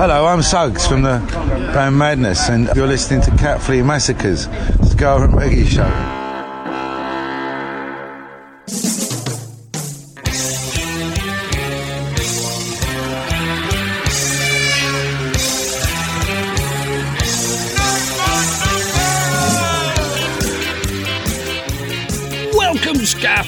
Hello, I'm Suggs from the band Madness, and you're listening to Cat Flea Massacres, Ska and Reggae Show.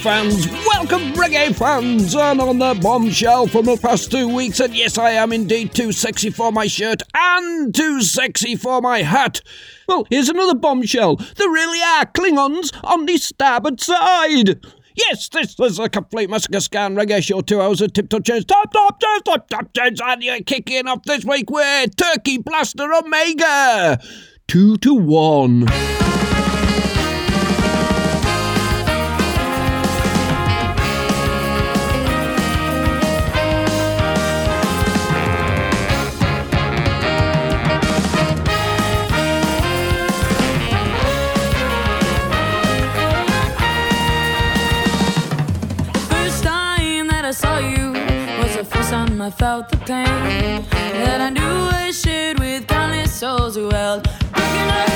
Fans. Welcome, reggae fans. And on the bombshell from the past two weeks, and yes, I am indeed too sexy for my shirt and too sexy for my hat. Well, here's another bombshell. There really are Klingons on the starboard side. Yes, this is a complete massacre scan reggae show. Two hours of tip top tunes, top top tunes, top top tunes, and you're kicking off this week with Turkey Blaster Omega. Two to one. Time I felt the pain. That I knew I shared with countless souls who held. Broken hearts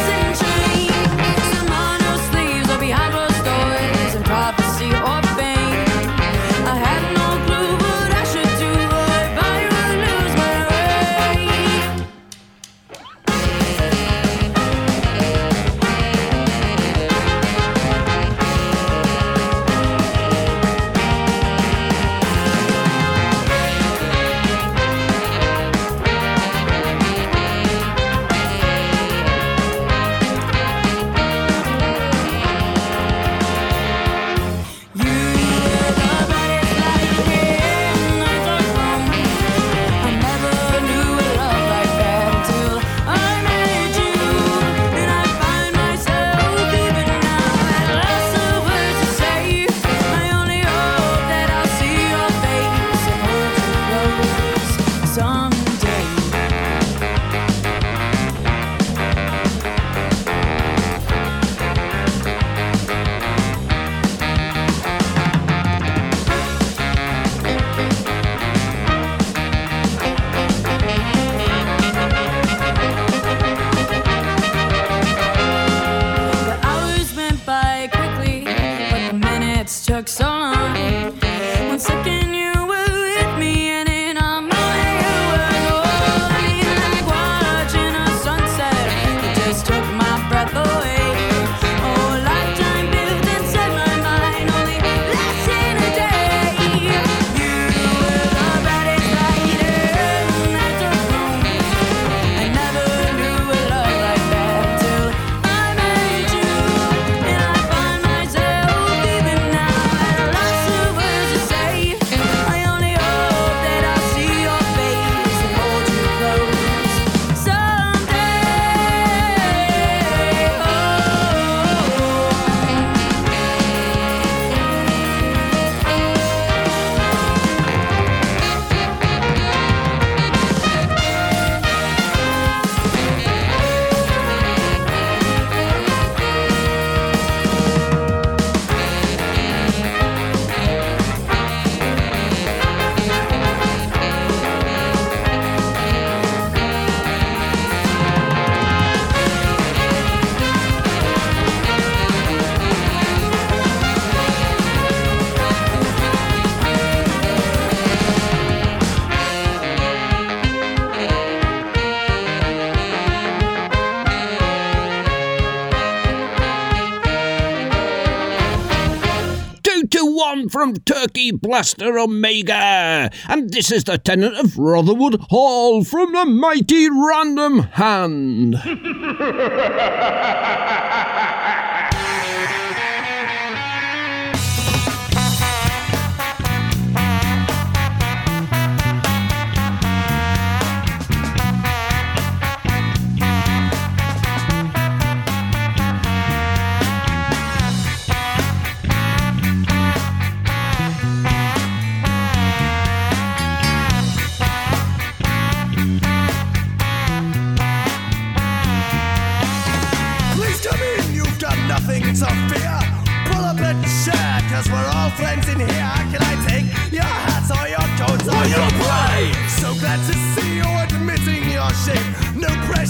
from Turkey Blaster Omega. And this is the tenant of Rotherwood Hall from the mighty Random Hand.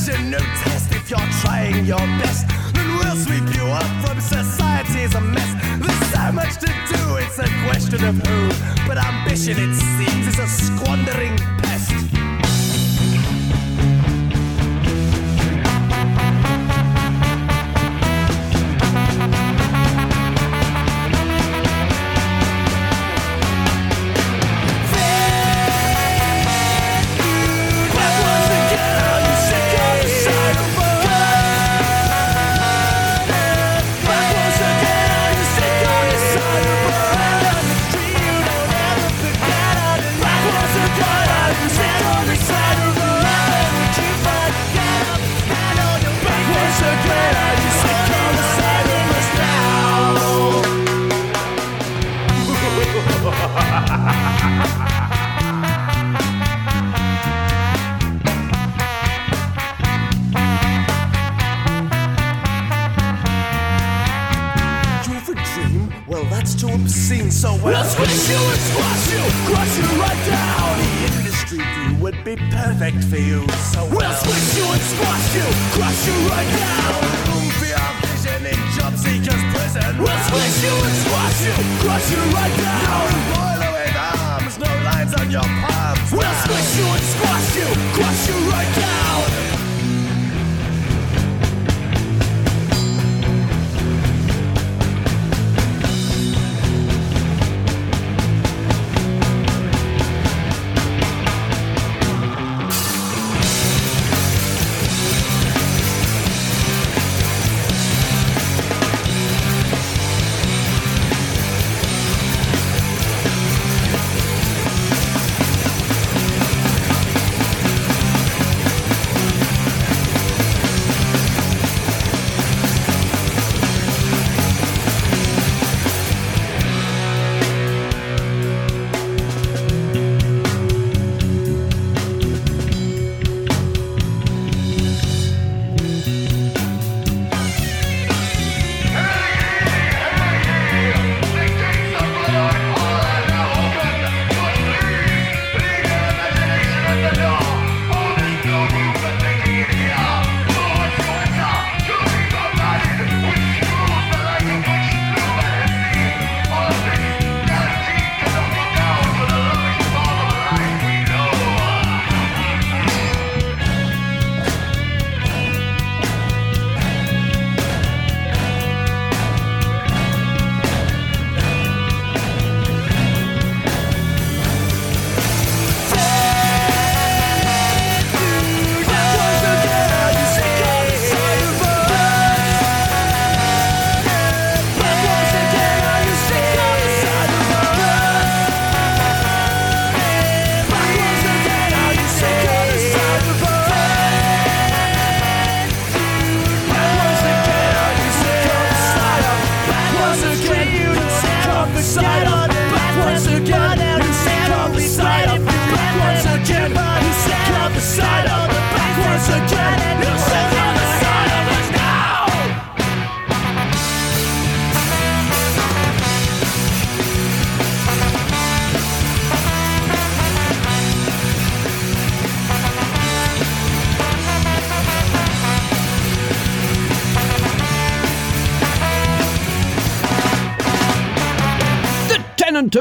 pressure, no test. If you're trying your best, then we'll sweep you up from society's a mess. There's so much to do, it's a question of who. But ambition, it seems, is a squandering obscene, so well. We'll squish you and squash you, crush you right down. The industry view would be perfect for you, so well. We'll squish you and squash you, crush you right down. Room for your vision in job seekers prison. We'll squish you and squash you, crush you right down. No boiler with arms, no lines on your palms. We'll squish you and squash you, crush you right down.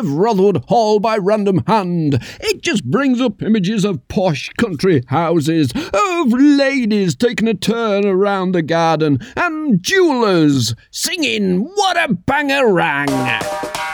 Of Rotherwood Hall by Random Hand. It just brings up images of posh country houses, of ladies taking a turn around the garden, and jewellers singing What a Bangarang!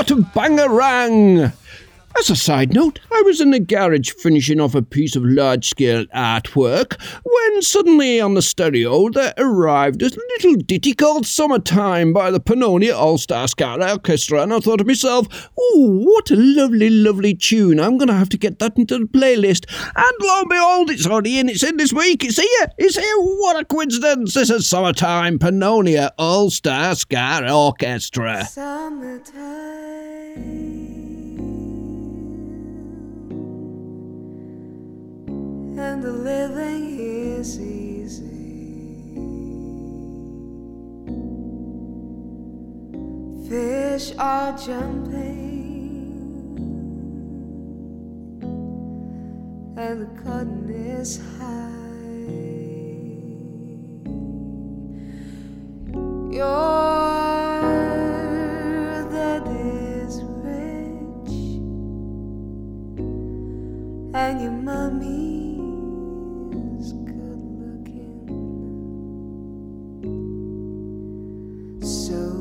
What a Bangarang! As a side note, I was in the garage finishing off a piece of large scale artwork when suddenly on the stereo there arrived a little ditty called Summertime by the Pannonia All Star Ska Orchestra, and I thought to myself, ooh, what a lovely, lovely tune. I'm going to have to get that into the playlist. And lo and behold, it's already in. It's in this week. It's here. It's here. What a coincidence. This is Summertime Pannonia All Star Ska Orchestra. and the living is easy. Fish are jumping, and the cotton is high. Your dad is rich, and your mommy is good looking. So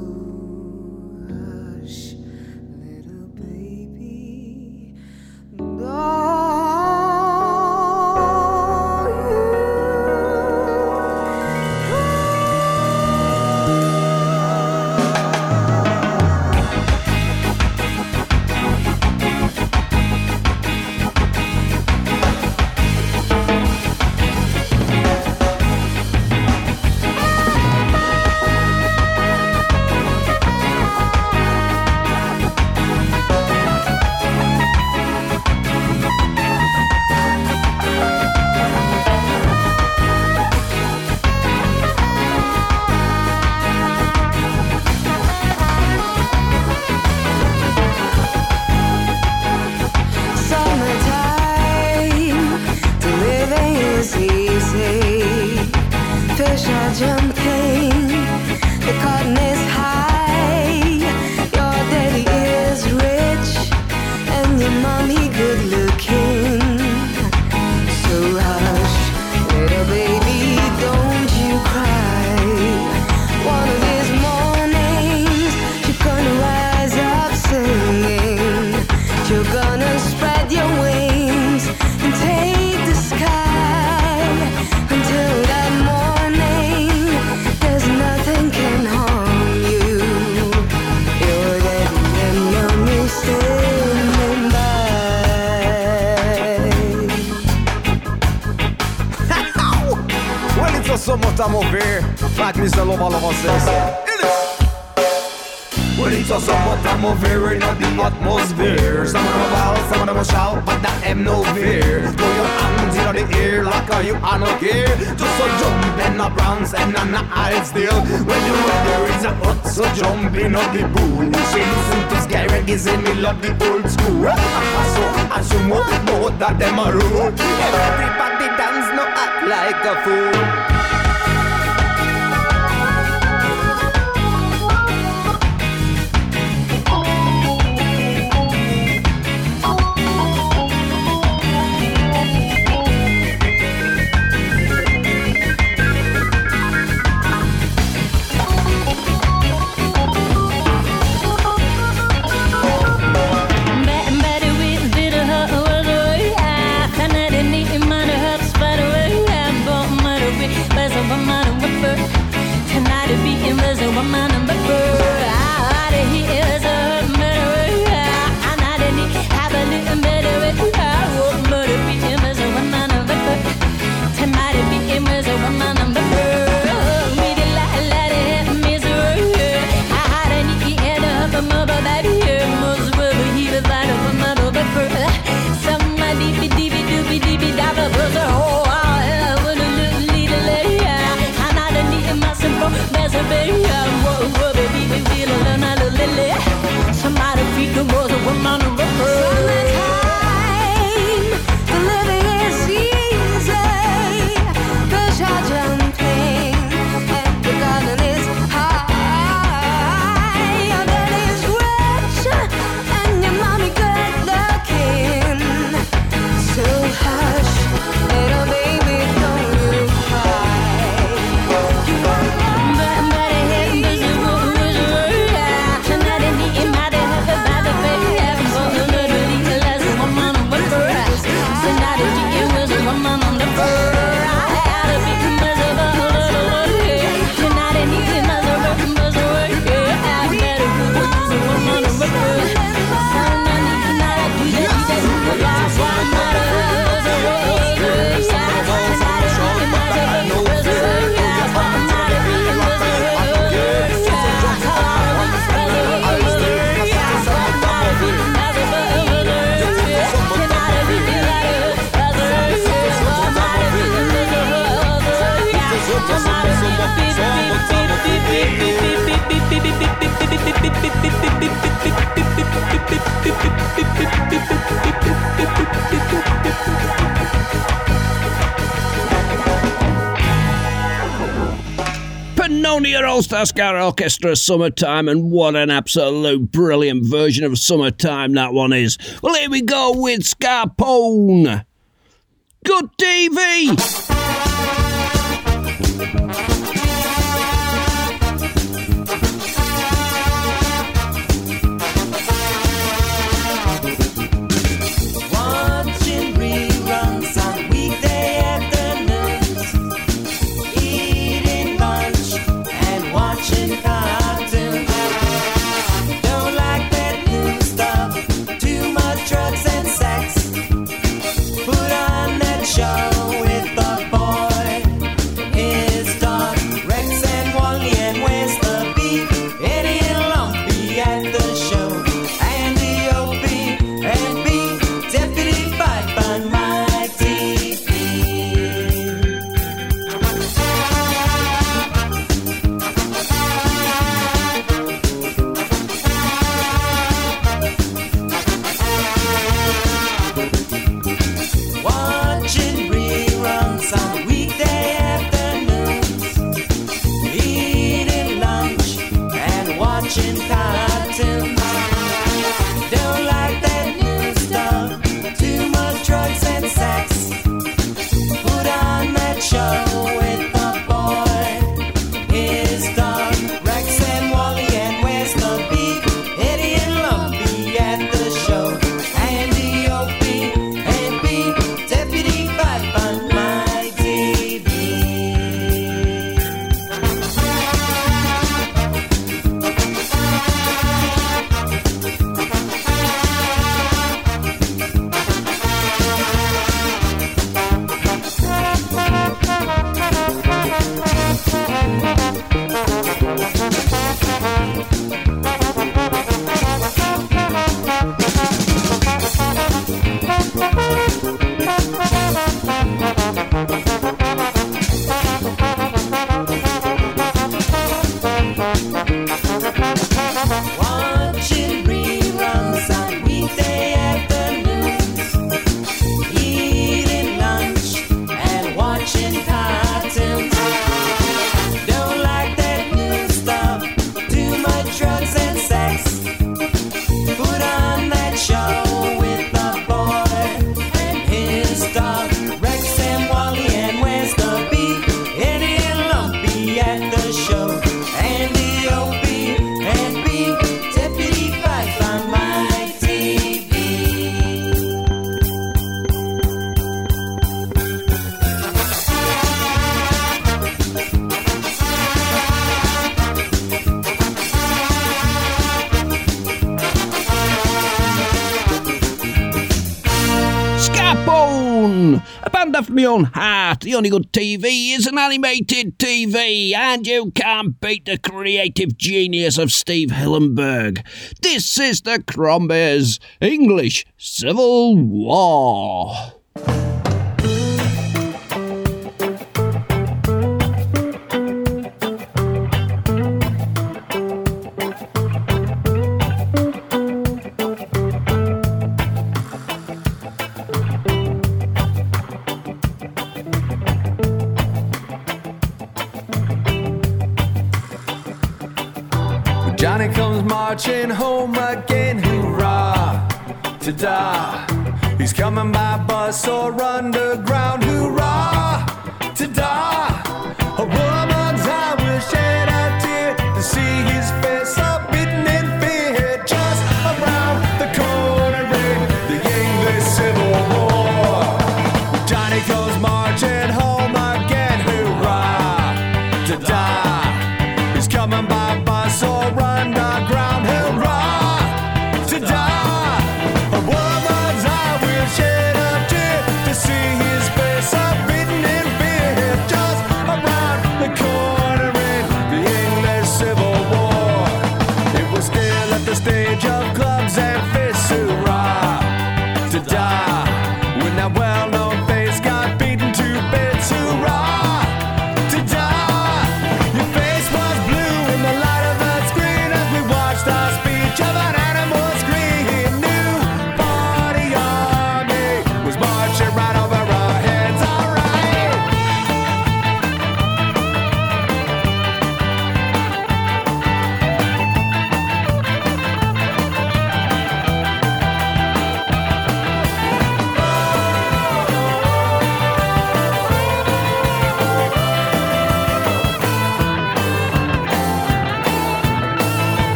some shout, but that am no fear. Throw your hands in the air like a you are no care. Just a jump and a bounce and an eye still. When the weather is a hot, so jump in up the pool. She listen to Sky Reggae's in me love the old school. Ah, ah, ah, so as you move, both of them are rule. Everybody dance, no act like a fool. known to your old Star Orchestra Summertime, and what an absolute brilliant version of Summertime that one is. Well, here we go with Scarpone. Good TV! own heart. The only good TV is an animated TV, and you can't beat the creative genius of Steve Hillenburg. This is the Crombies English Civil War. marching home again. hoorah, Ta-da! He's coming by bus or underground. hoorah!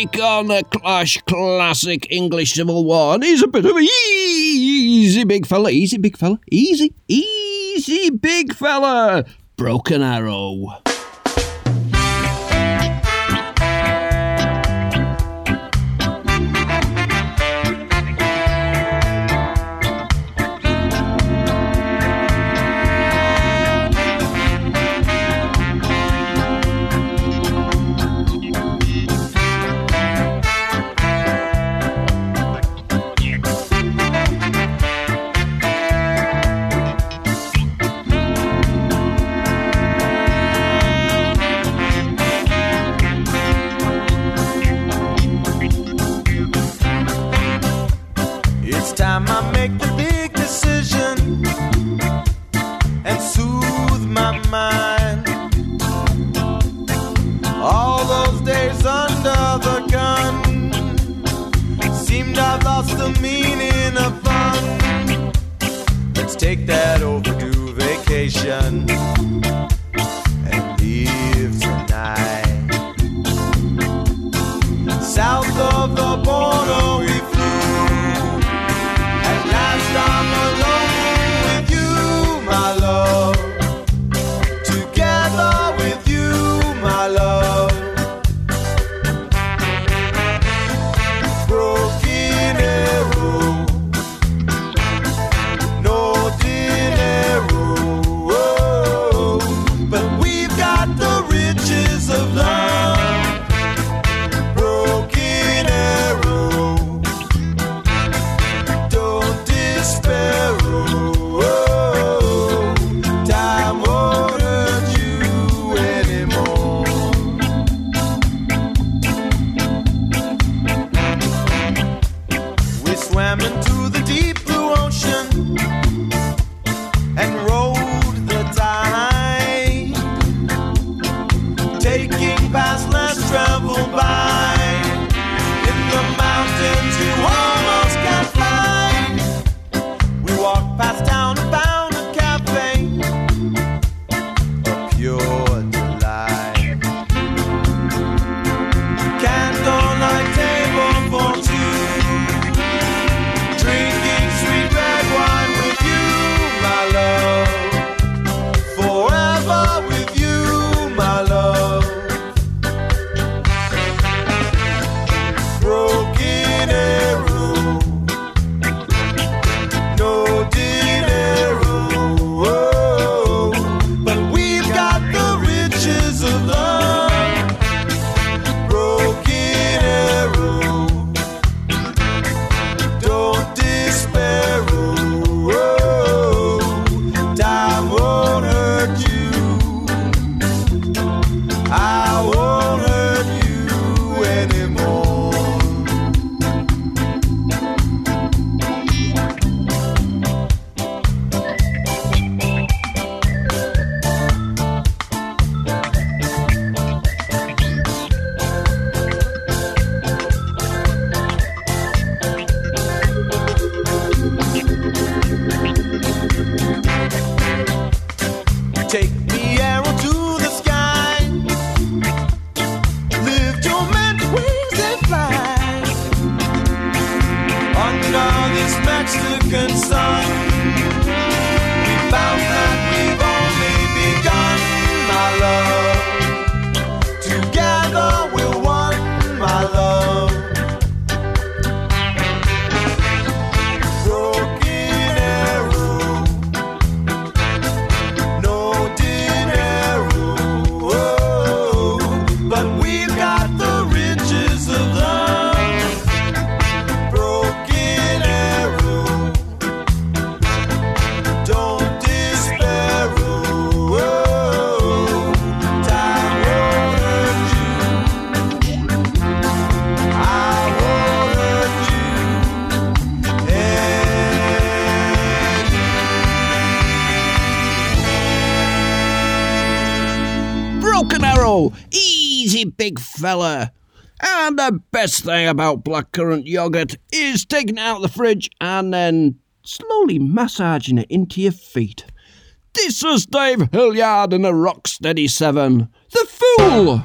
take on the Clash classic English Civil War, and he's a bit of an easy big fella, easy big fella, easy, easy big fella. Broken Arrow. fella. And the best thing about blackcurrant yogurt is taking it out of the fridge and then slowly massaging it into your feet. This is Dave Hillyard in the Rocksteady 7. The Fool!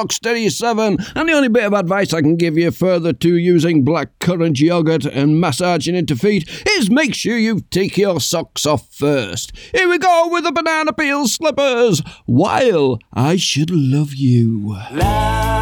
Rocksteady 7. And the only bit of advice I can give you further to using blackcurrant yogurt and massaging into feet is make sure you take your socks off first. Here we go with the banana peel slippers. While I should love you. Love.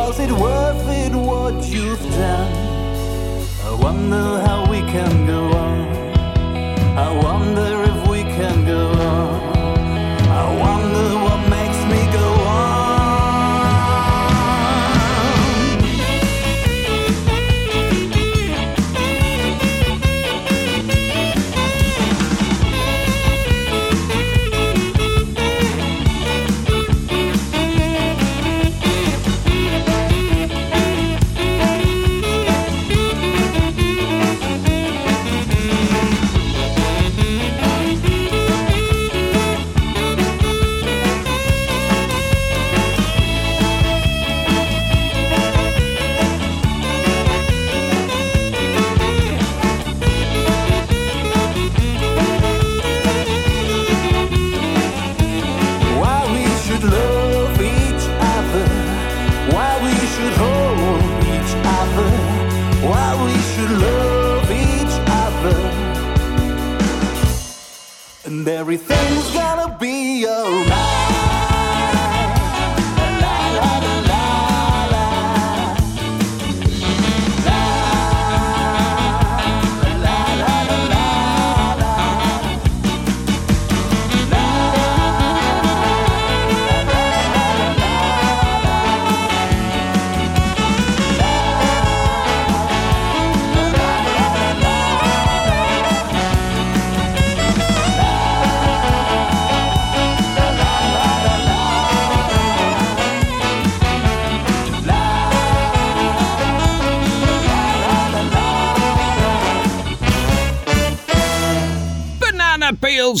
Was it worth it what you've done? I wonder how we can go on. I wonder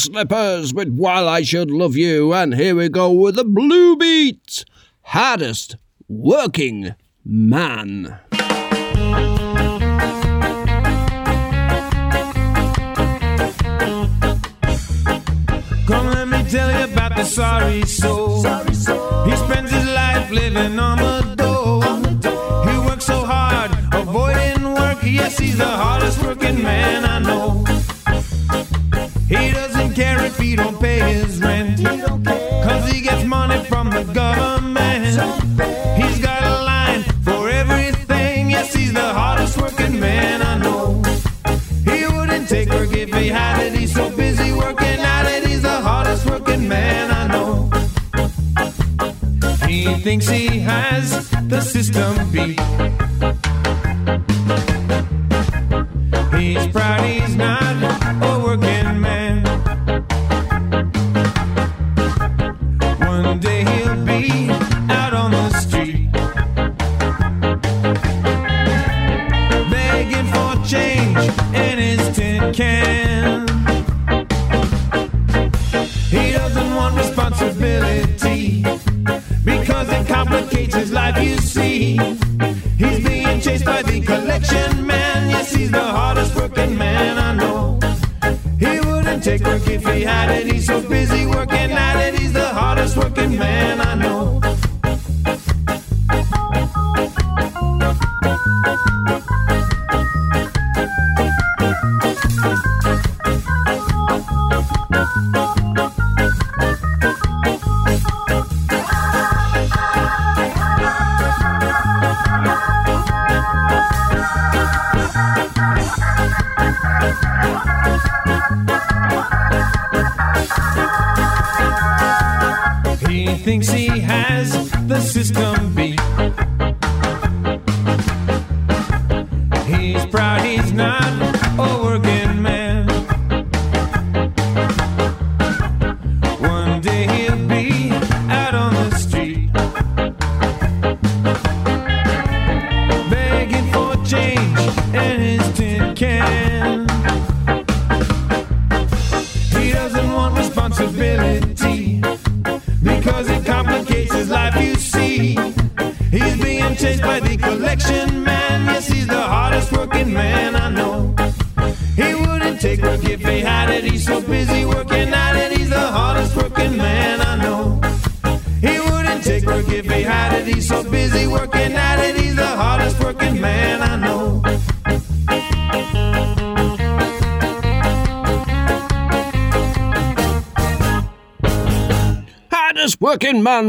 slippers with While I Should Love You. And here we go with the Blue Beat, Hardest working man. Come let me tell you about the sorry soul. He spends his life living on the dole. He works so hard, avoiding work. Yes, he's the hardest working man I know. He doesn't care if he don't pay his rent. Cause he gets money from the government. He's got a line for everything. Yes, he's the hardest working man I know. He wouldn't take work if he had it. He's so busy working at it. He's the hardest working man I know. He thinks he has the system beat. The man. Yes, he's the hardest working man I know. He wouldn't take work if he had it. He's so busy working at it. He's the hardest working man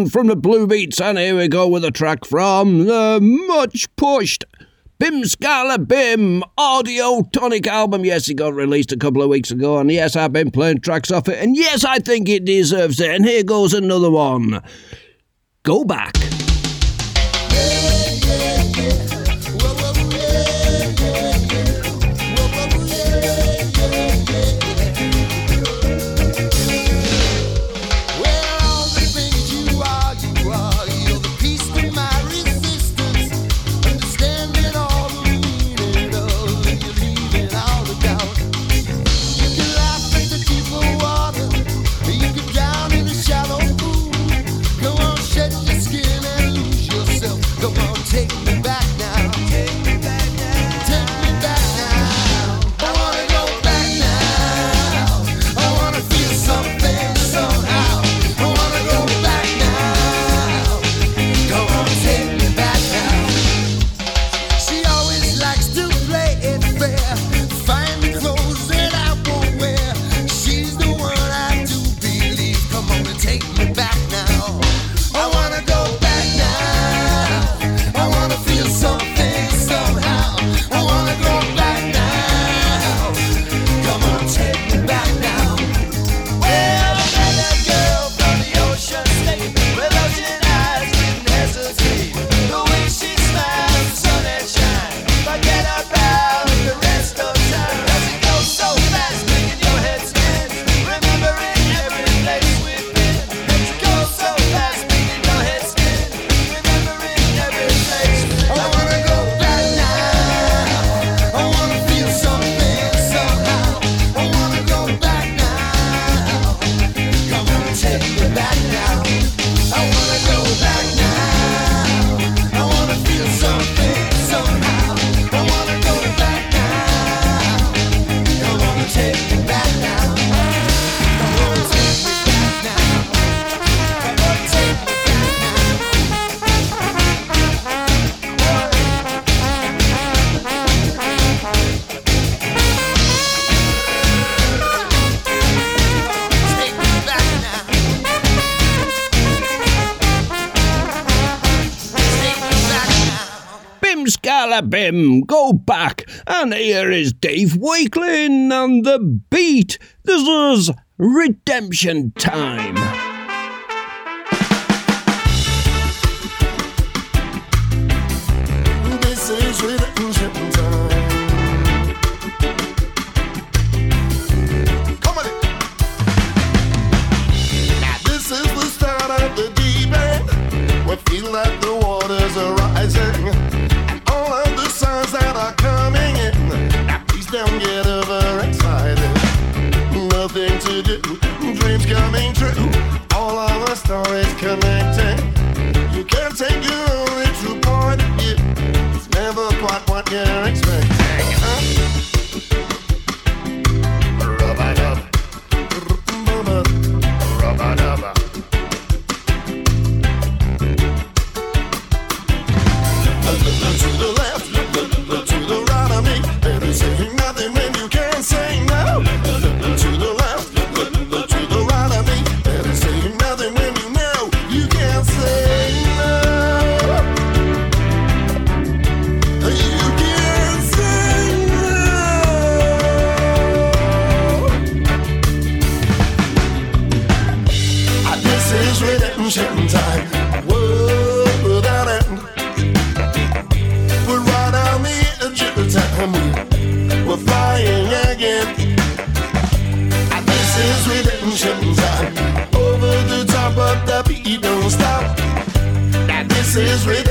from the Blue Beats, and here we go with a track from the much pushed Bim Skala Bim Audio Tonic album. Yes, it got released a couple of weeks ago, and yes, I've been playing tracks off it, and yes, I think it deserves it. And here goes another one. Go back. Dave Wakeling and the beat. This is Redemption Time. is with.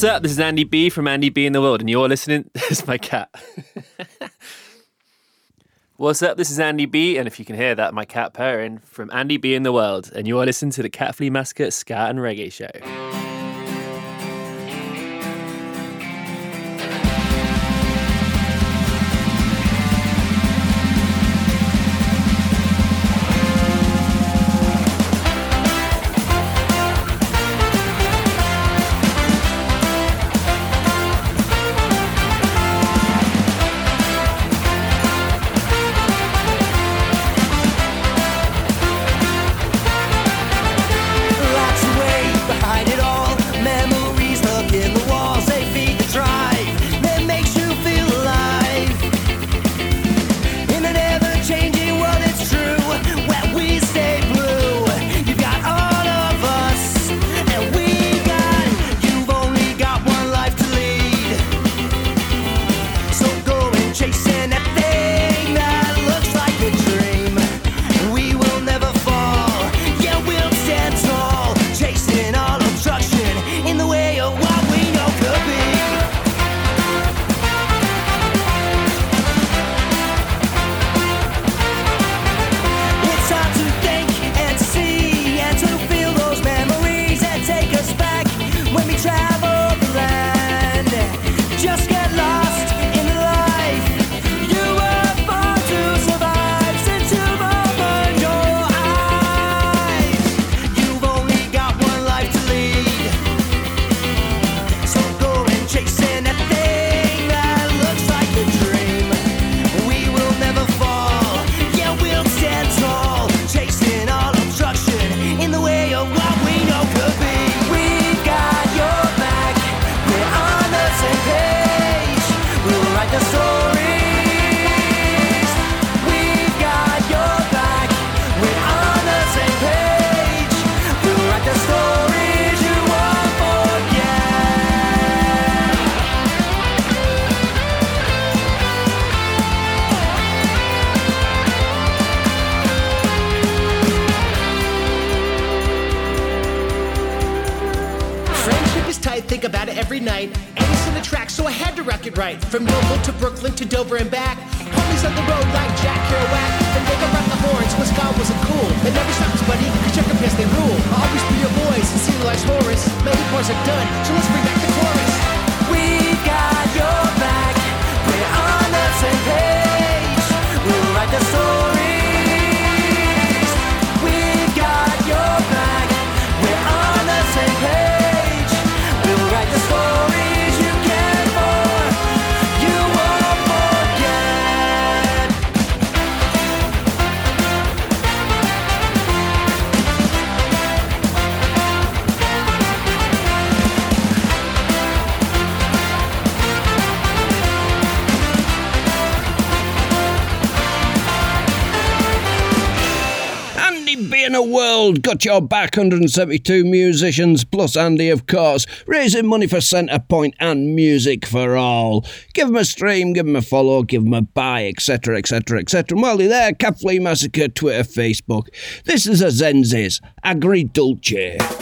What's up? This is Andy B from Andy B in the World, and you're listening. This is my cat. What's up? This is Andy B, and if you can hear that, my cat purring from Andy B in the World, and you're listening to the Cat Flea Mascot Scat and Reggae Show. Got your back 172 musicians, plus Andy, of course, raising money for Centrepoint and Music for All. Give them a stream, give them a follow, give them a buy, etc., etc., etc. While you're there, Cat Massacre, Twitter, Facebook. This is a Zenzis, Agri Dulce.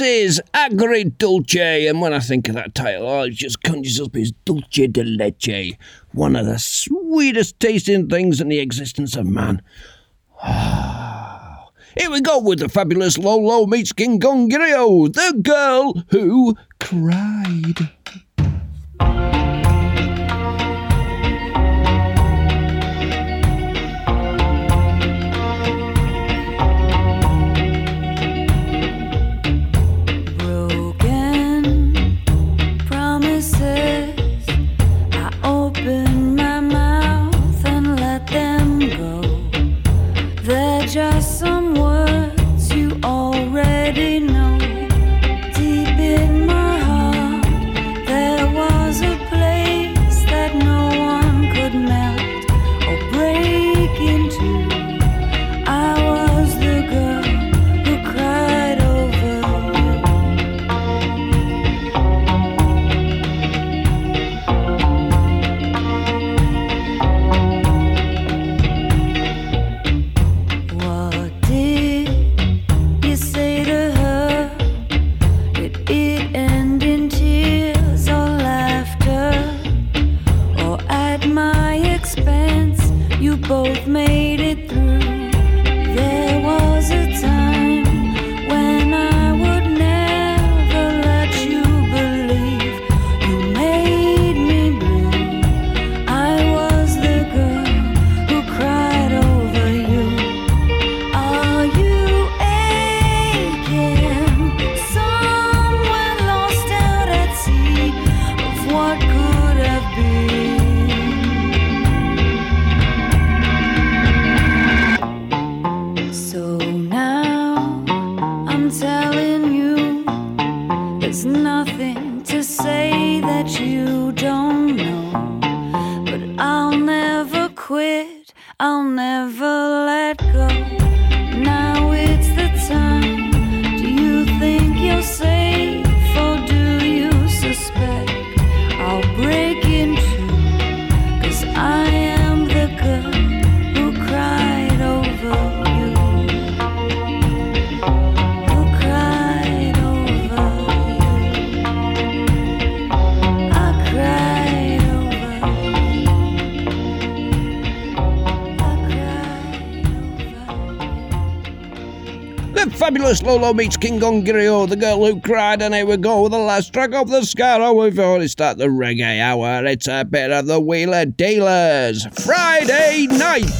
Zenzis, Agri Dulce. And when I think of that title, all it just conjures up is Dulce de Leche, one of the sweetest tasting things in the existence of man. Here we go with the fabulous Lolo meets King Griot, the girl who cried. Solo meets King Ongirio, The Girl Who Cried, and here we go, with the last track of the Scarrow. We've already started the reggae hour. It's a bit of the Wheeler Dealers. Friday night!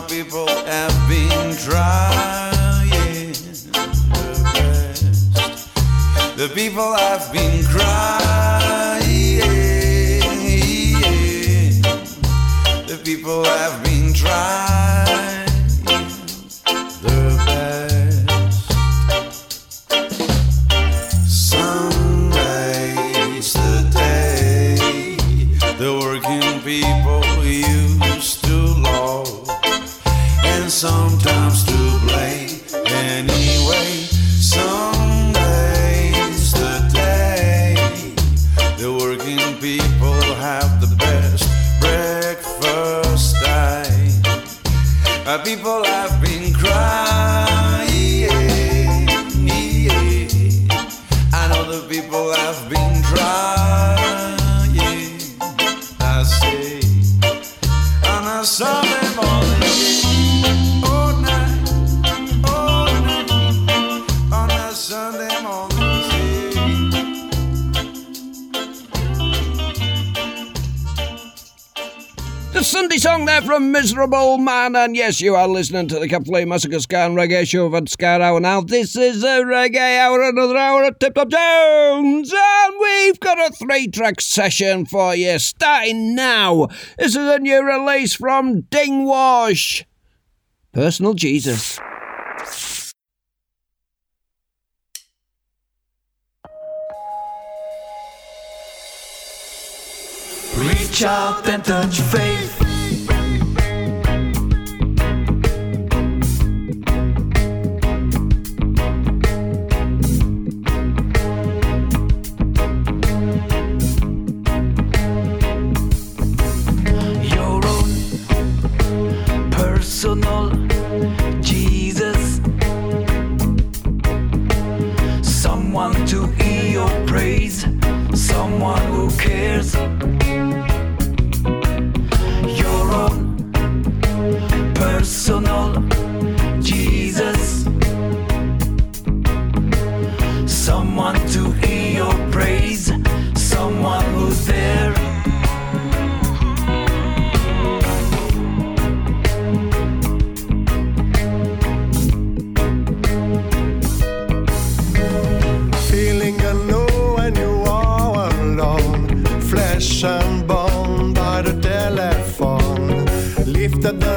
my people have been trying the best. The people have been crying. The people have miserable man, and yes, you are listening to the Capital Massacre Ska and Reggae Show for Ska Hour. Now, this is a reggae hour, another hour of Tip Top Jones, and we've got a three track session for you starting now. This is a new release from Dingwash Personal Jesus. Reach out and touch faith praise someone who cares.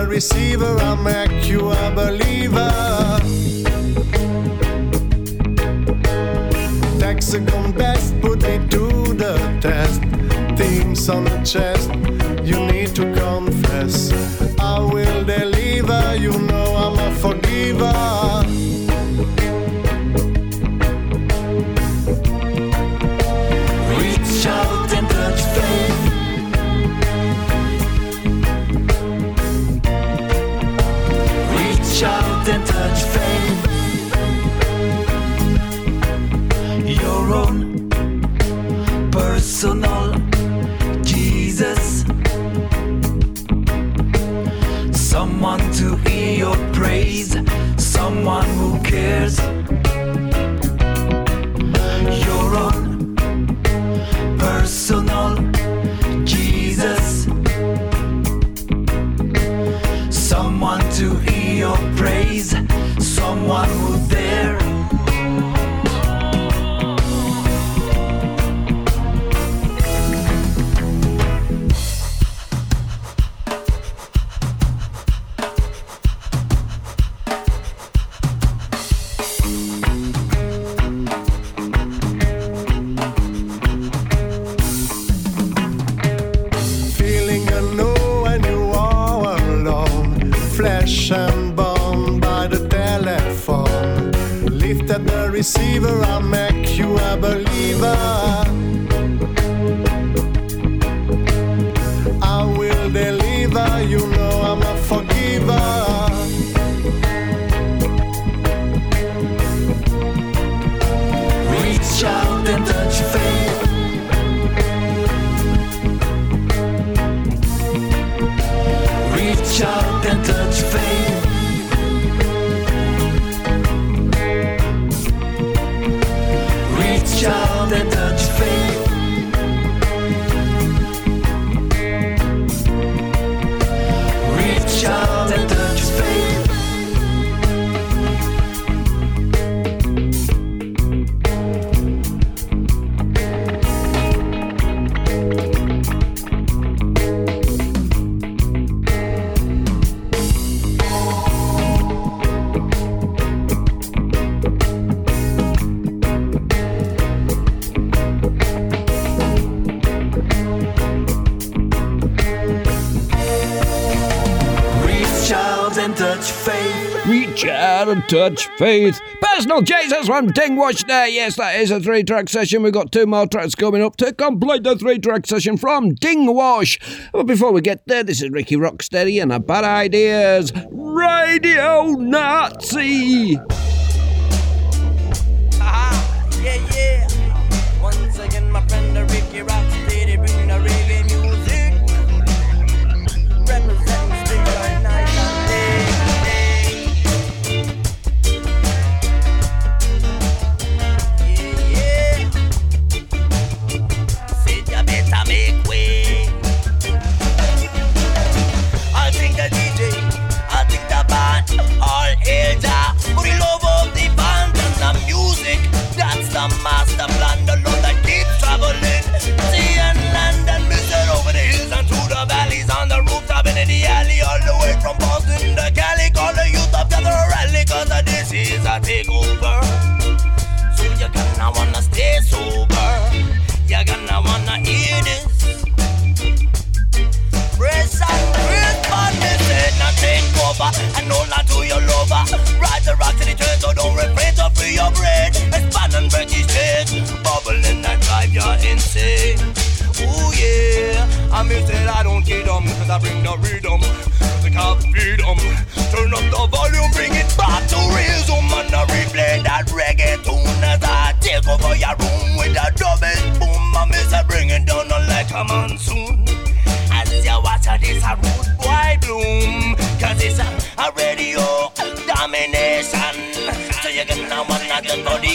receiver, I'll make you a believer. Hexagon best, put me to the test. Teams on the chest, you need to confess. I will deliver, you know I'm a forgiver. touch faith. Personal Jesus from Dingwash there. Yes, that is a three track session. We've got two more tracks coming up to complete the three track session from Dingwash. But before we get there, this is Ricky Rocksteady and a Bad Ideas Radio Nazi.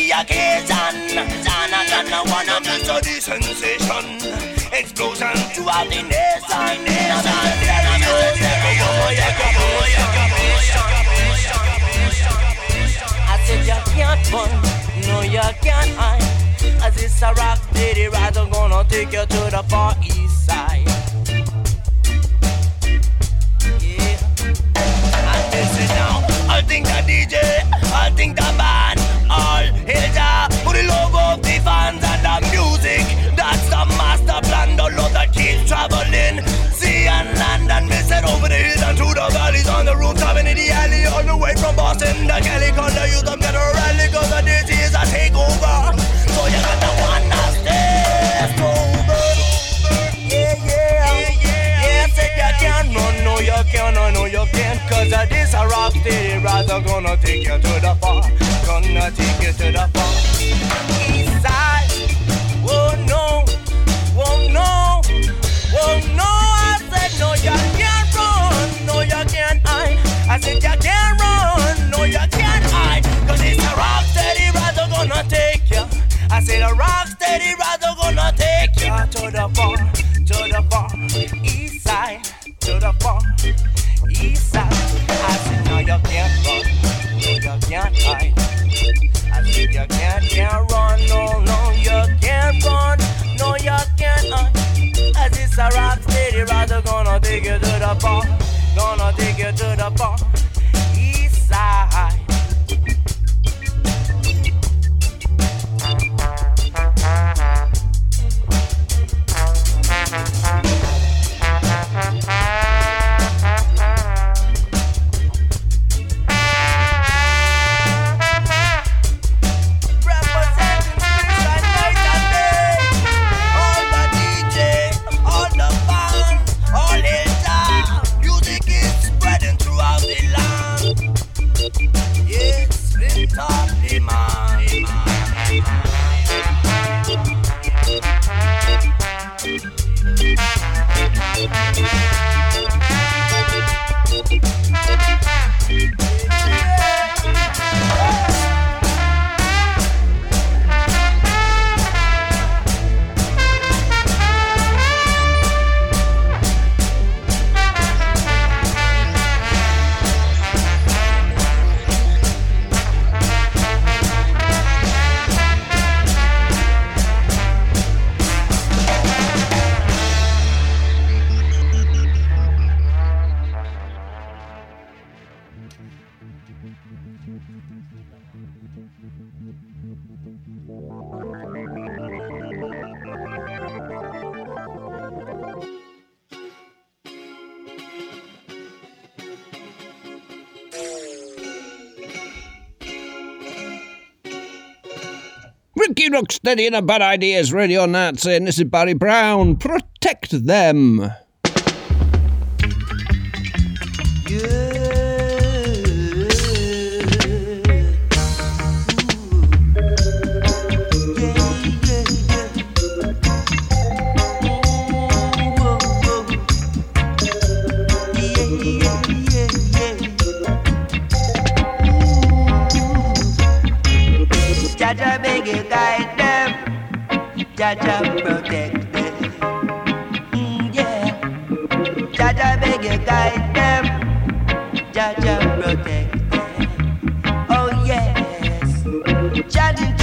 the occasion. Jonathan, one of the sensation. Explosion throughout the nation. I said you can't run, no you can't hide. As it's a rock city ride, I'm gonna take you to the far east side. Yeah, and this is now. I think the DJ, I think the. traveling. Sea and land and miss it over the hills and to the valleys on the rooftop and in the alley all the way from Boston to Calicut the youth of General rally cause the disease I take over. So you got the one that stays over yeah yeah yeah. Say you can't run no you can't no, no you can't cause of this a rock they rather gonna take you to the far. Gonna take you to the far. East side. to the far, to the far east side, to the far east side. I said, no, you can't run, no, you can't hide. I said, you can't, can't run, no, no, you can't run, no, you can't hide. As it's a rap steady, rather gonna take you to the far. out. Steady in a bad ideas, Radio that and this is Barry Brown. Protect them. Yeah. you guide them. Jaja protect them. Mm, yeah. Jaja beg you guide them. Jaja protect them. Oh yes. Jaja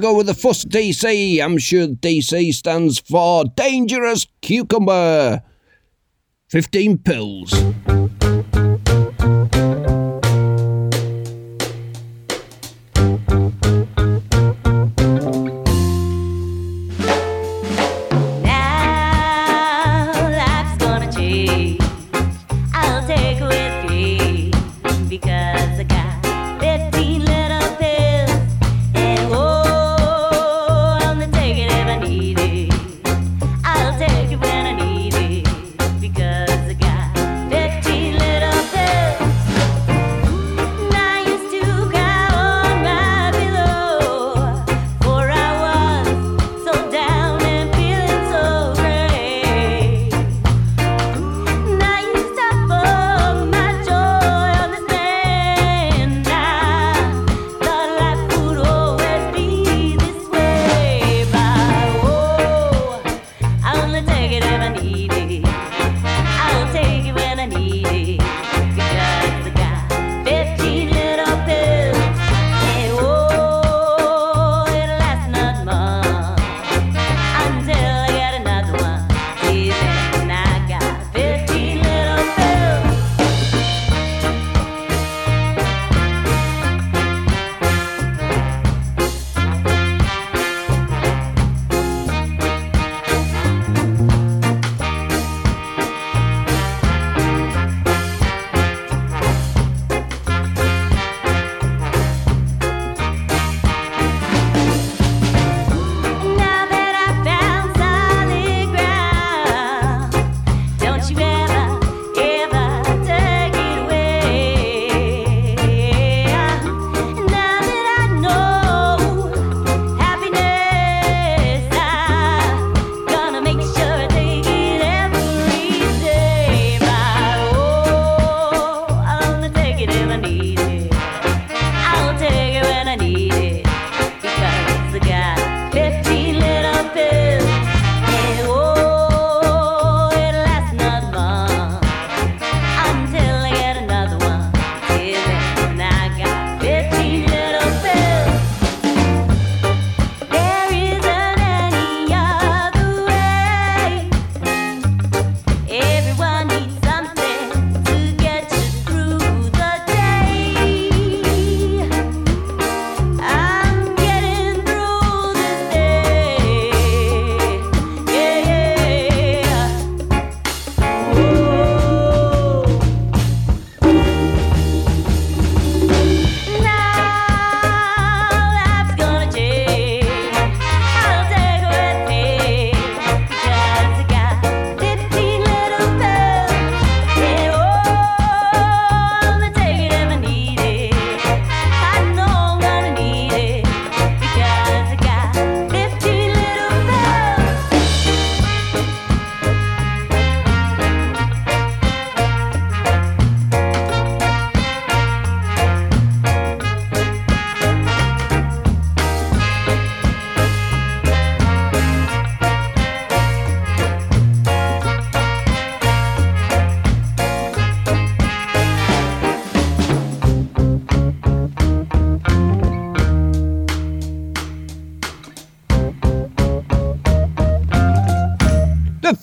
go with the FUSS DC. I'm sure DC stands for Dangerous Cucumber. 15 pills.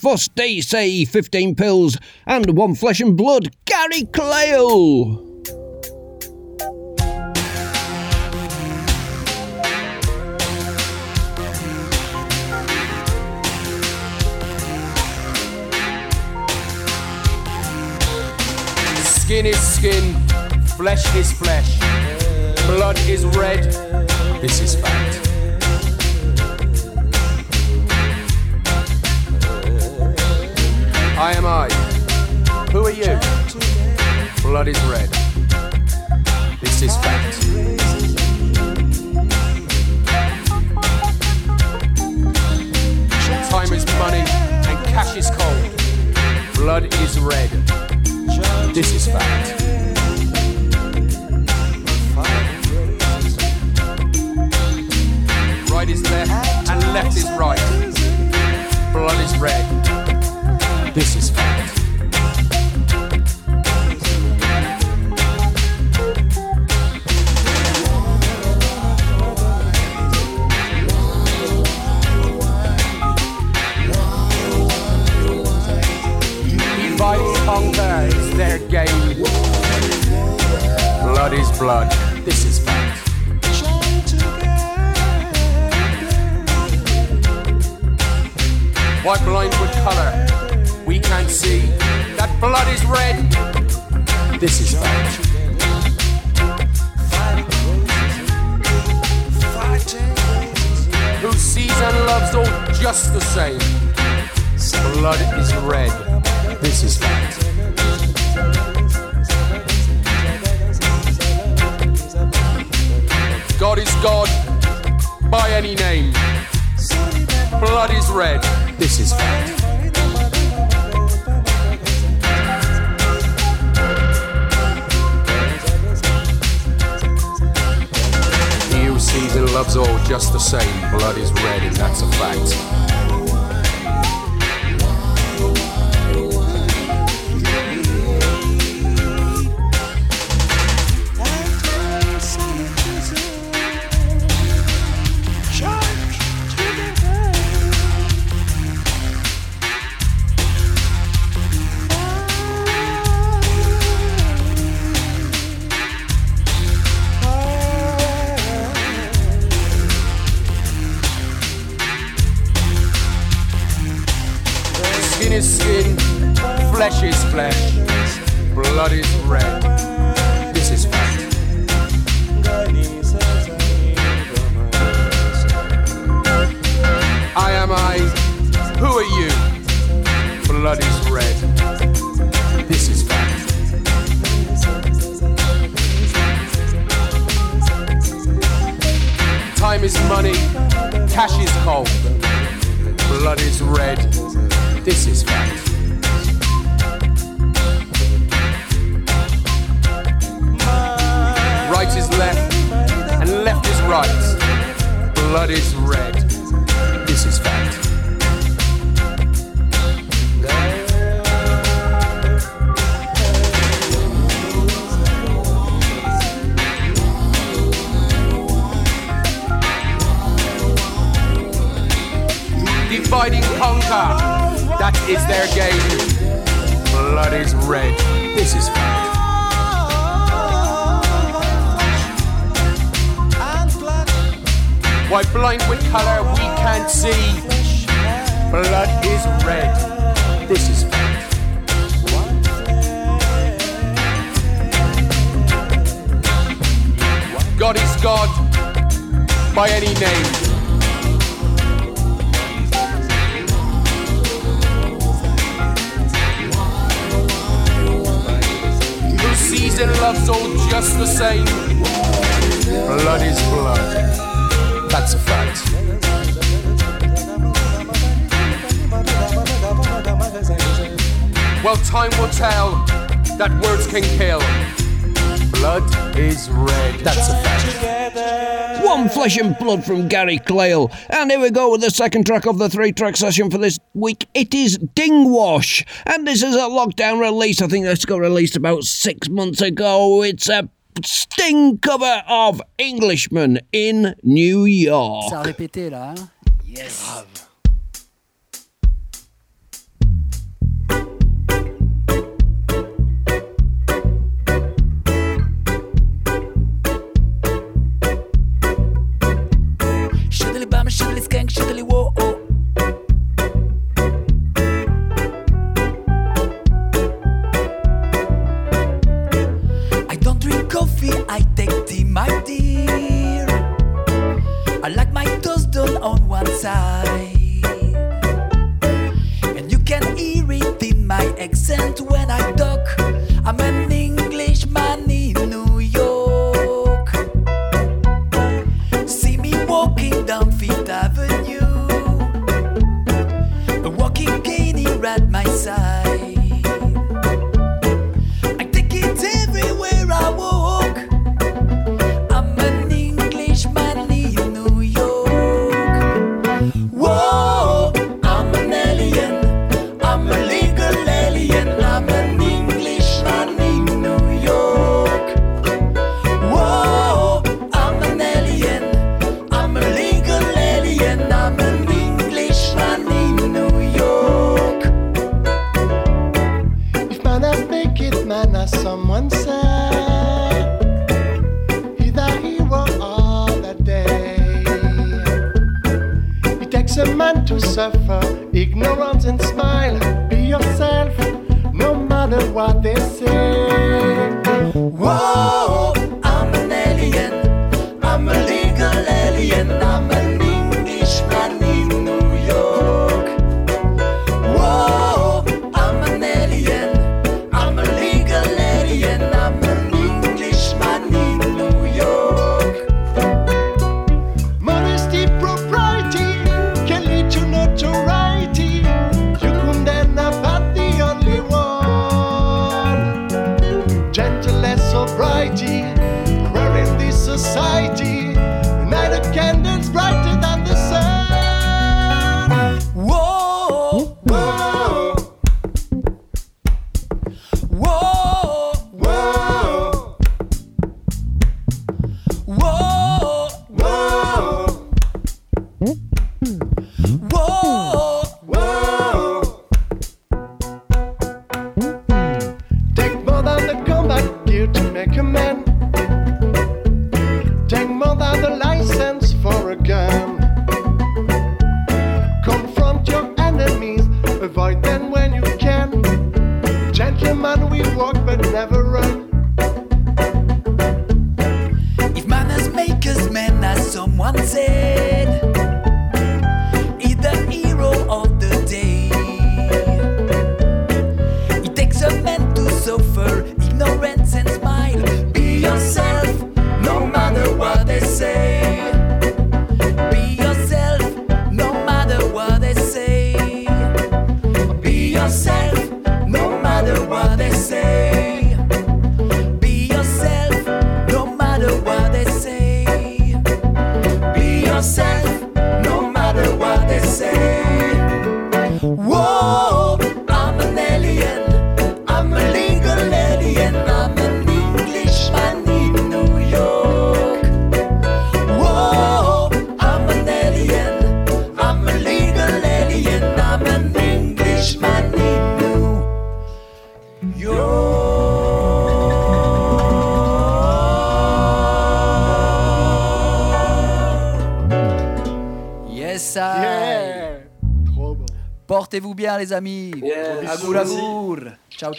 Fuss, they say 15 pills, and one flesh and blood, Gary Clail. Skin is skin, flesh is flesh, blood is red. This is fact. I am I. Who are you? Blood is red. This is fact. Time is money and cash is cold. Blood is red. This is fact. Right is left and left is right. Blood is red. Blood. This is fact. Why blind with color? We can't see that blood is red. This is fact. Who sees and loves all just the same? By any name. Sees and loves all just the same? Blood is blood. That's a fact. Well, time will tell that words can kill. Blood is red. That's a fact. One Flesh and Blood from Gary Clail. And here we go with the second track of the three track session for this week. It is Dingwash. And this is a lockdown release. I think this got released about six months ago. It's a Sting cover of Englishman in New York. Ça a répété là. Hein yes. inside. And you can hear it in my accent when I talk.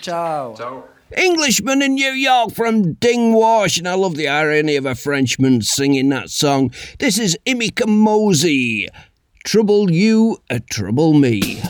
ciao. Ciao. Englishman in New York from Ding Wash, and I love the irony of a Frenchman singing that song. This is Eek-A-Mouse. Trouble you, a trouble me.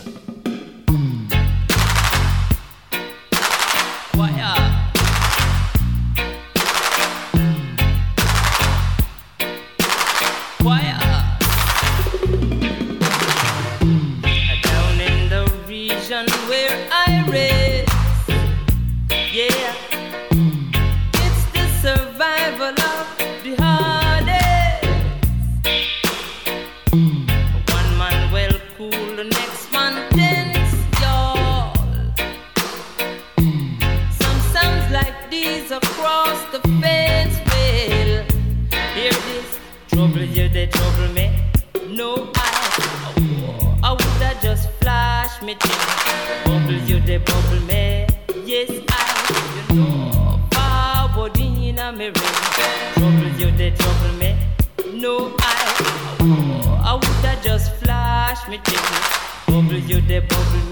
no oh, I. I would I just flash me ticket, bubble you the bubble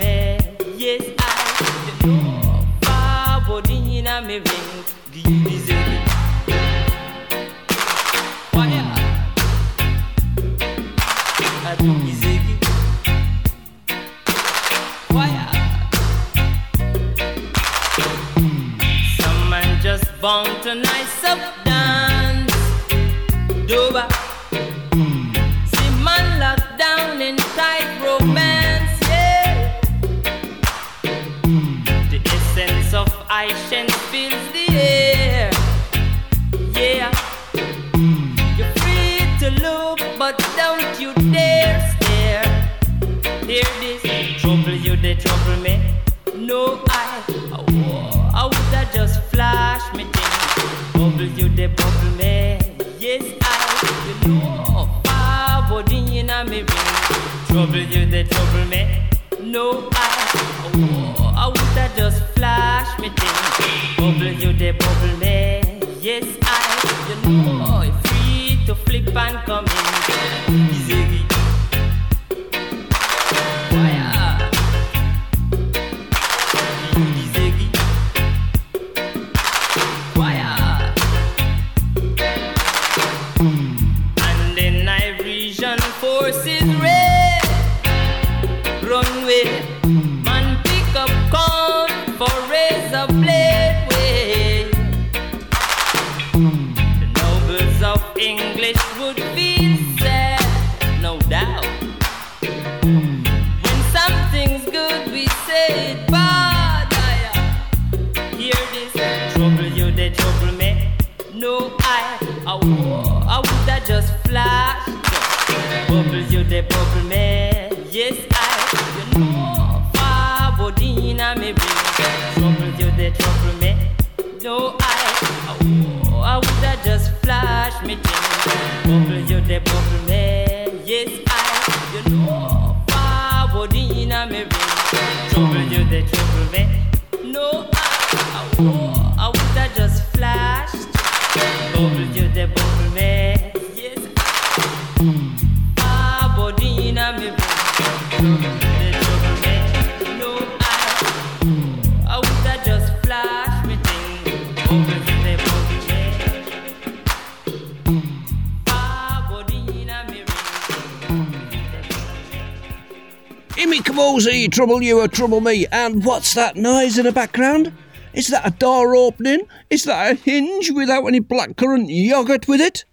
trouble you or trouble me. And what's that noise in the background? Is that a door opening? Is that a hinge without any blackcurrant yogurt with it?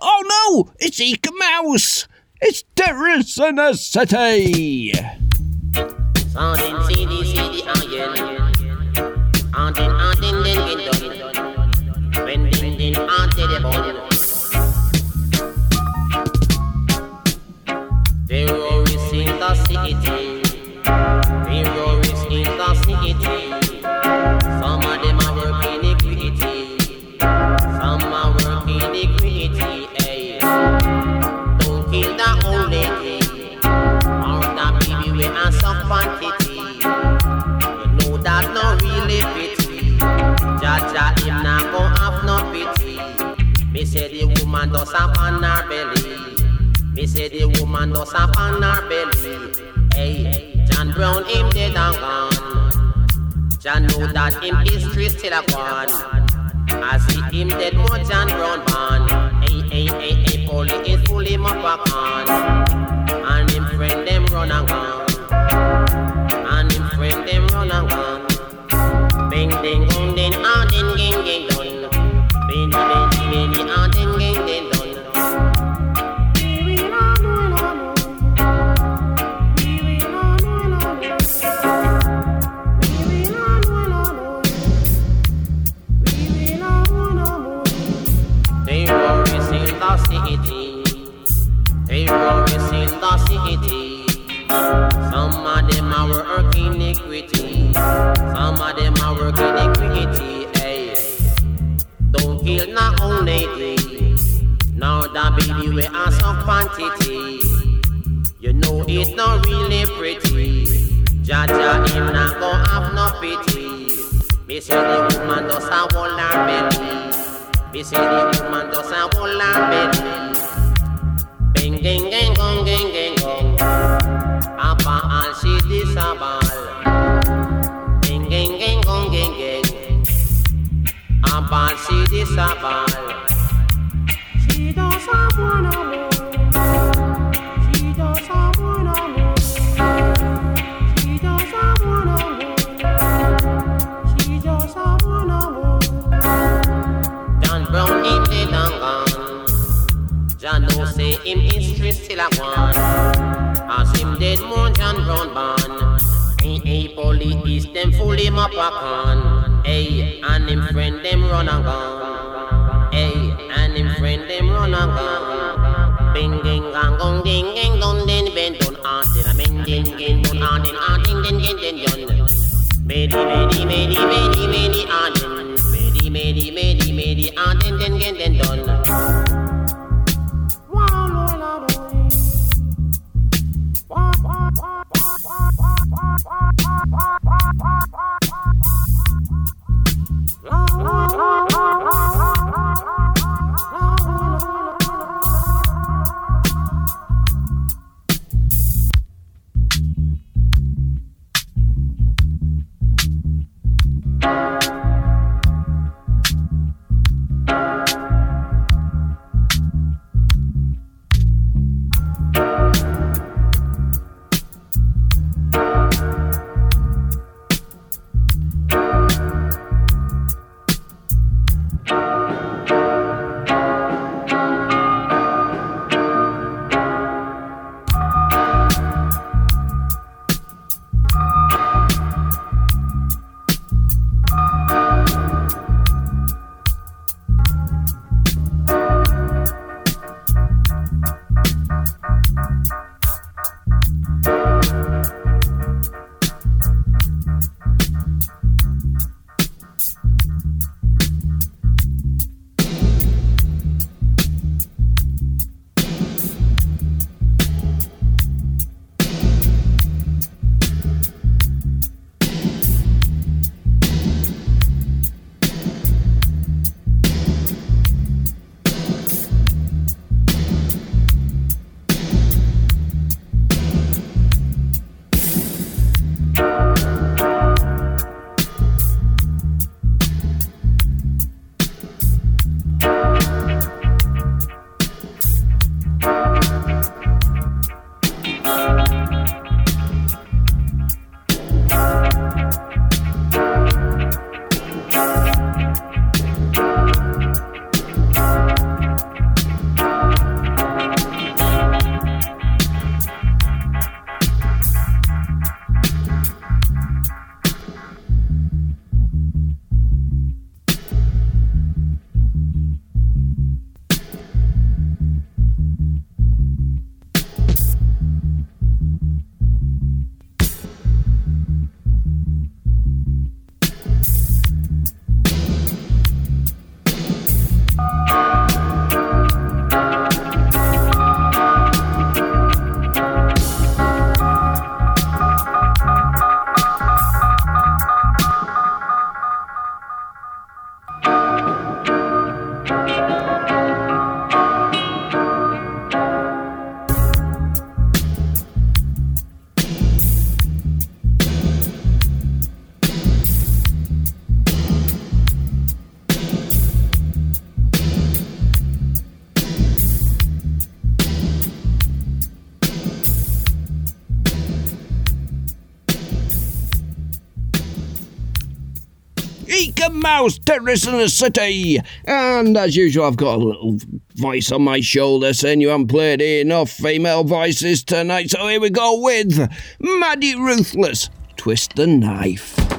Oh no, it's Eka Mouse! It's Terrorists in a City! Terrorists in the city. Woman does have on her belly. Me say the woman does have on her belly. Hey, John Brown him dead and gone. John know that him history still a gone. I see him dead more John Brown born. Hey, hey, hey, hey, police is full him up a con. And him friend them run and gone. And him friend them run and gone. Bing ding dong baby we are some quantity. You know it's not really pretty. Jaja him not go have no pity. Me say the woman does a hold her belly. Me say the woman does a hold her belly. Bing ding ding gong ding ding gong. Papa all she disable. Ding ding ding gong ding ding. Papa she disable. One. As him dead more John Brown born. Hey, hey, police them full him up a con. Hey, and him friend them run and gone. Hey, and him friend them run and gone. Bing ding gang gong ding ding don den ben don artin a bing ding ding don artin artin den den den yon. Medi medi medi medi medi artin. Mouse Terrorists in the City. And as usual, I've got a little voice on my shoulder saying you haven't played enough female voices tonight. So here we go with Maddie Ruthless Twist the Knife.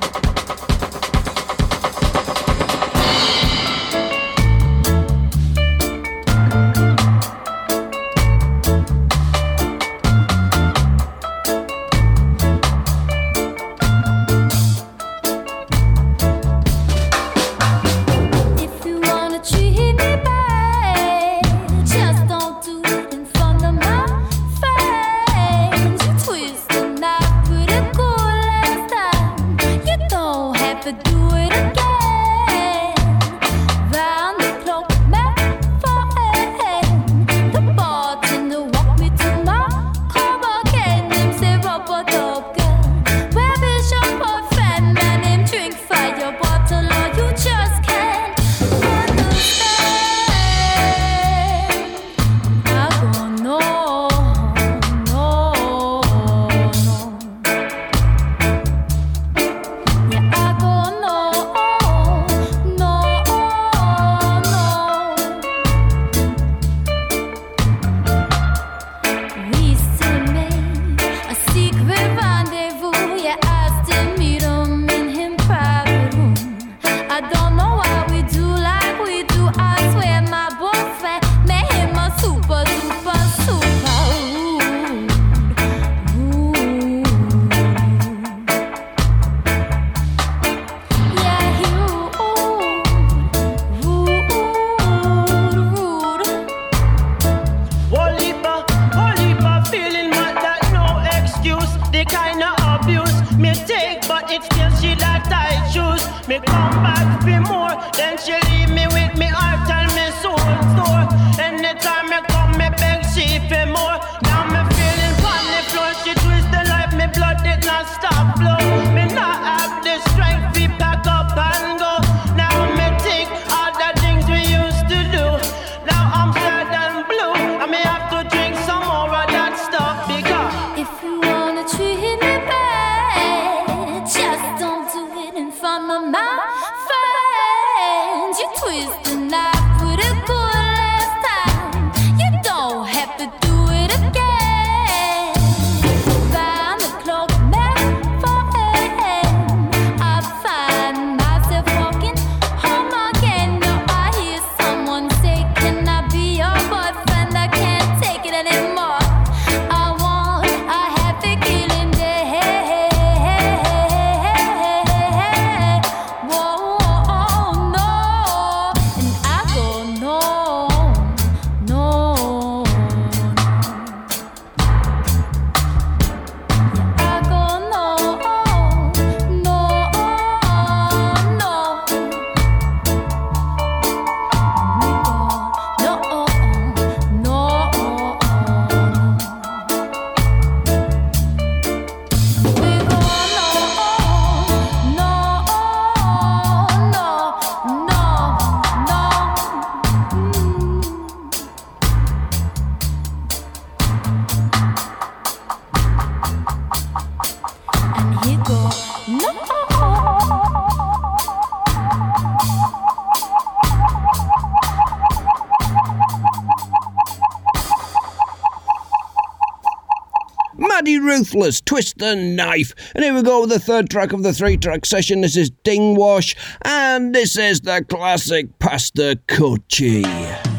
Ruthless, Twist the Knife. And here we go with the third track of the three track session. This is Ding Wash, and this is the classic Pasta Cucci.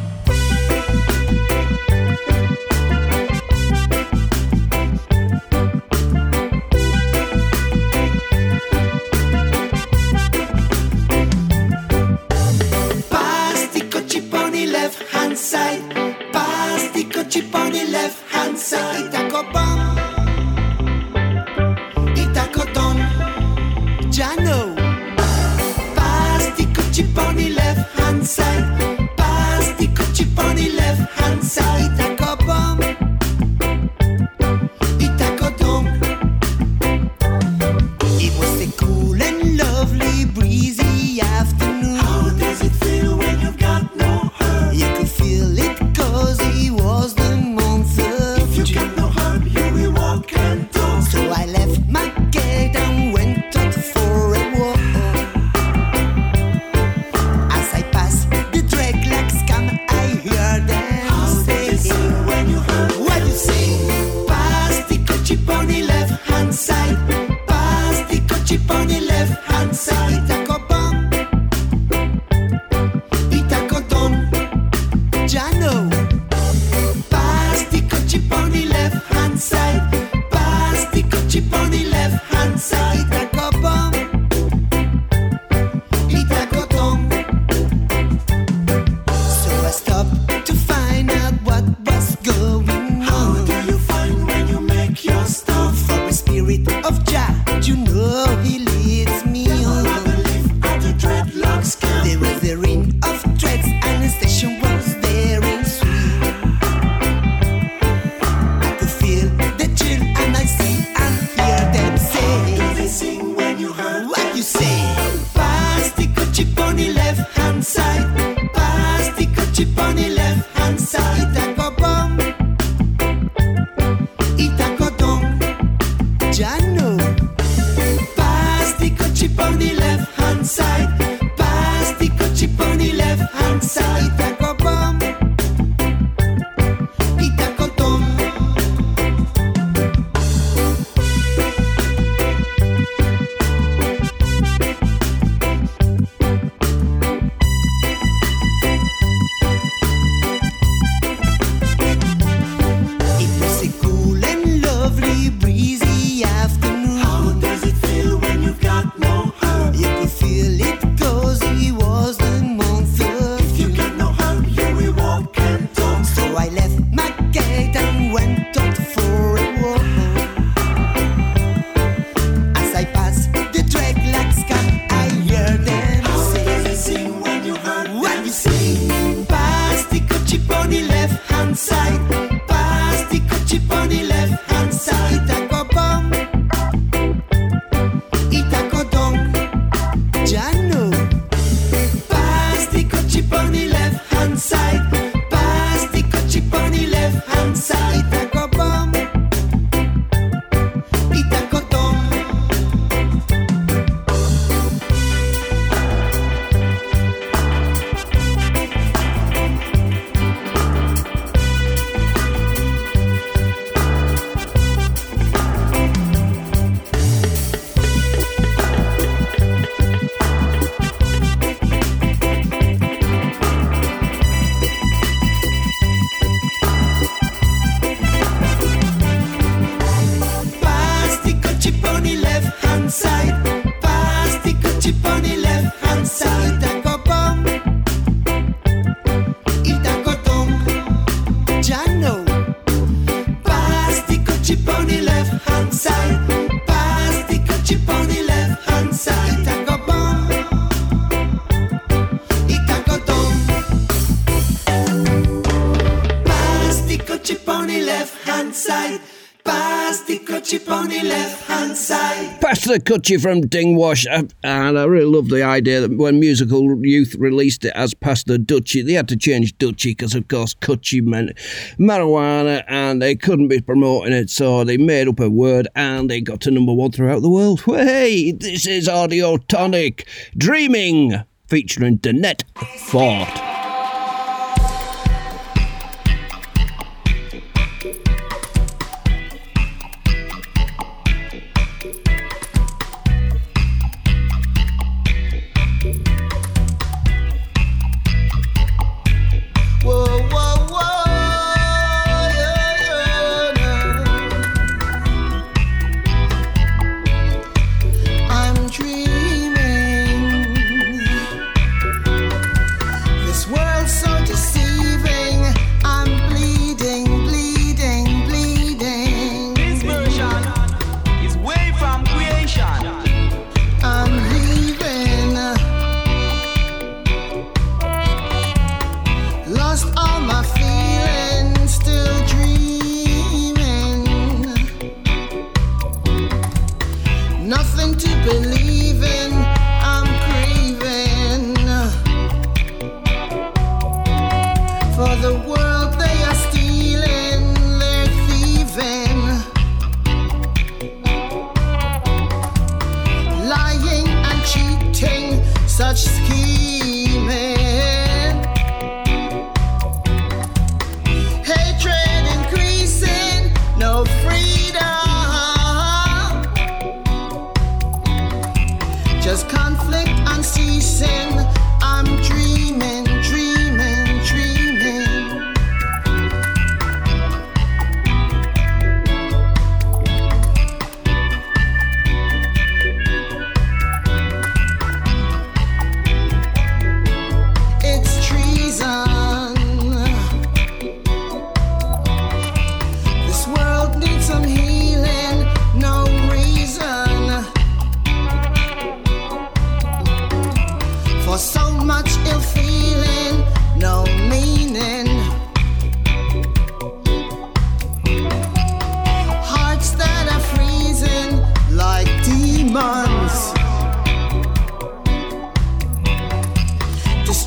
Arthur Cutcher from Dingwash, uh, and I really love the idea that when Musical Youth released it as Pass the Dutchie, they had to change Dutchy because, of course, Cutie meant marijuana, and they couldn't be promoting it, so they made up a word, and they got to number one throughout the world. Hey, this is Audio Tonic, Dreaming, featuring Danette Ford.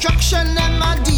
destruction and my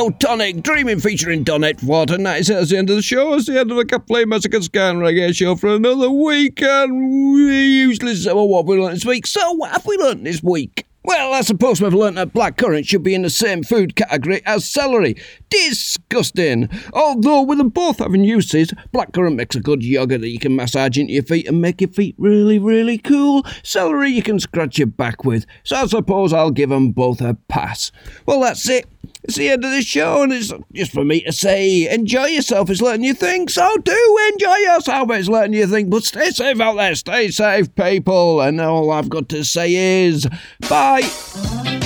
Audio Tonic, Dreaming featuring Donette Watt, and that is it. That's the end of the show. It's the end of the Cafe Massacre Scan Reggae show for another week, and we usually say, well, what have we learned this week? So, what have we learned this week? Well, I suppose we've learnt that blackcurrant should be in the same food category as celery. Disgusting! Although, with them both having uses, blackcurrant makes a good yogurt that you can massage into your feet and make your feet really, really cool. Celery you can scratch your back with. So I suppose I'll give them both a pass. Well, that's it. It's the end of the show, and it's just for me to say, enjoy yourself. It's letting you think. So do enjoy yourself. It's letting you think. But stay safe out there. Stay safe, people. And all I've got to say is bye.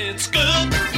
It's good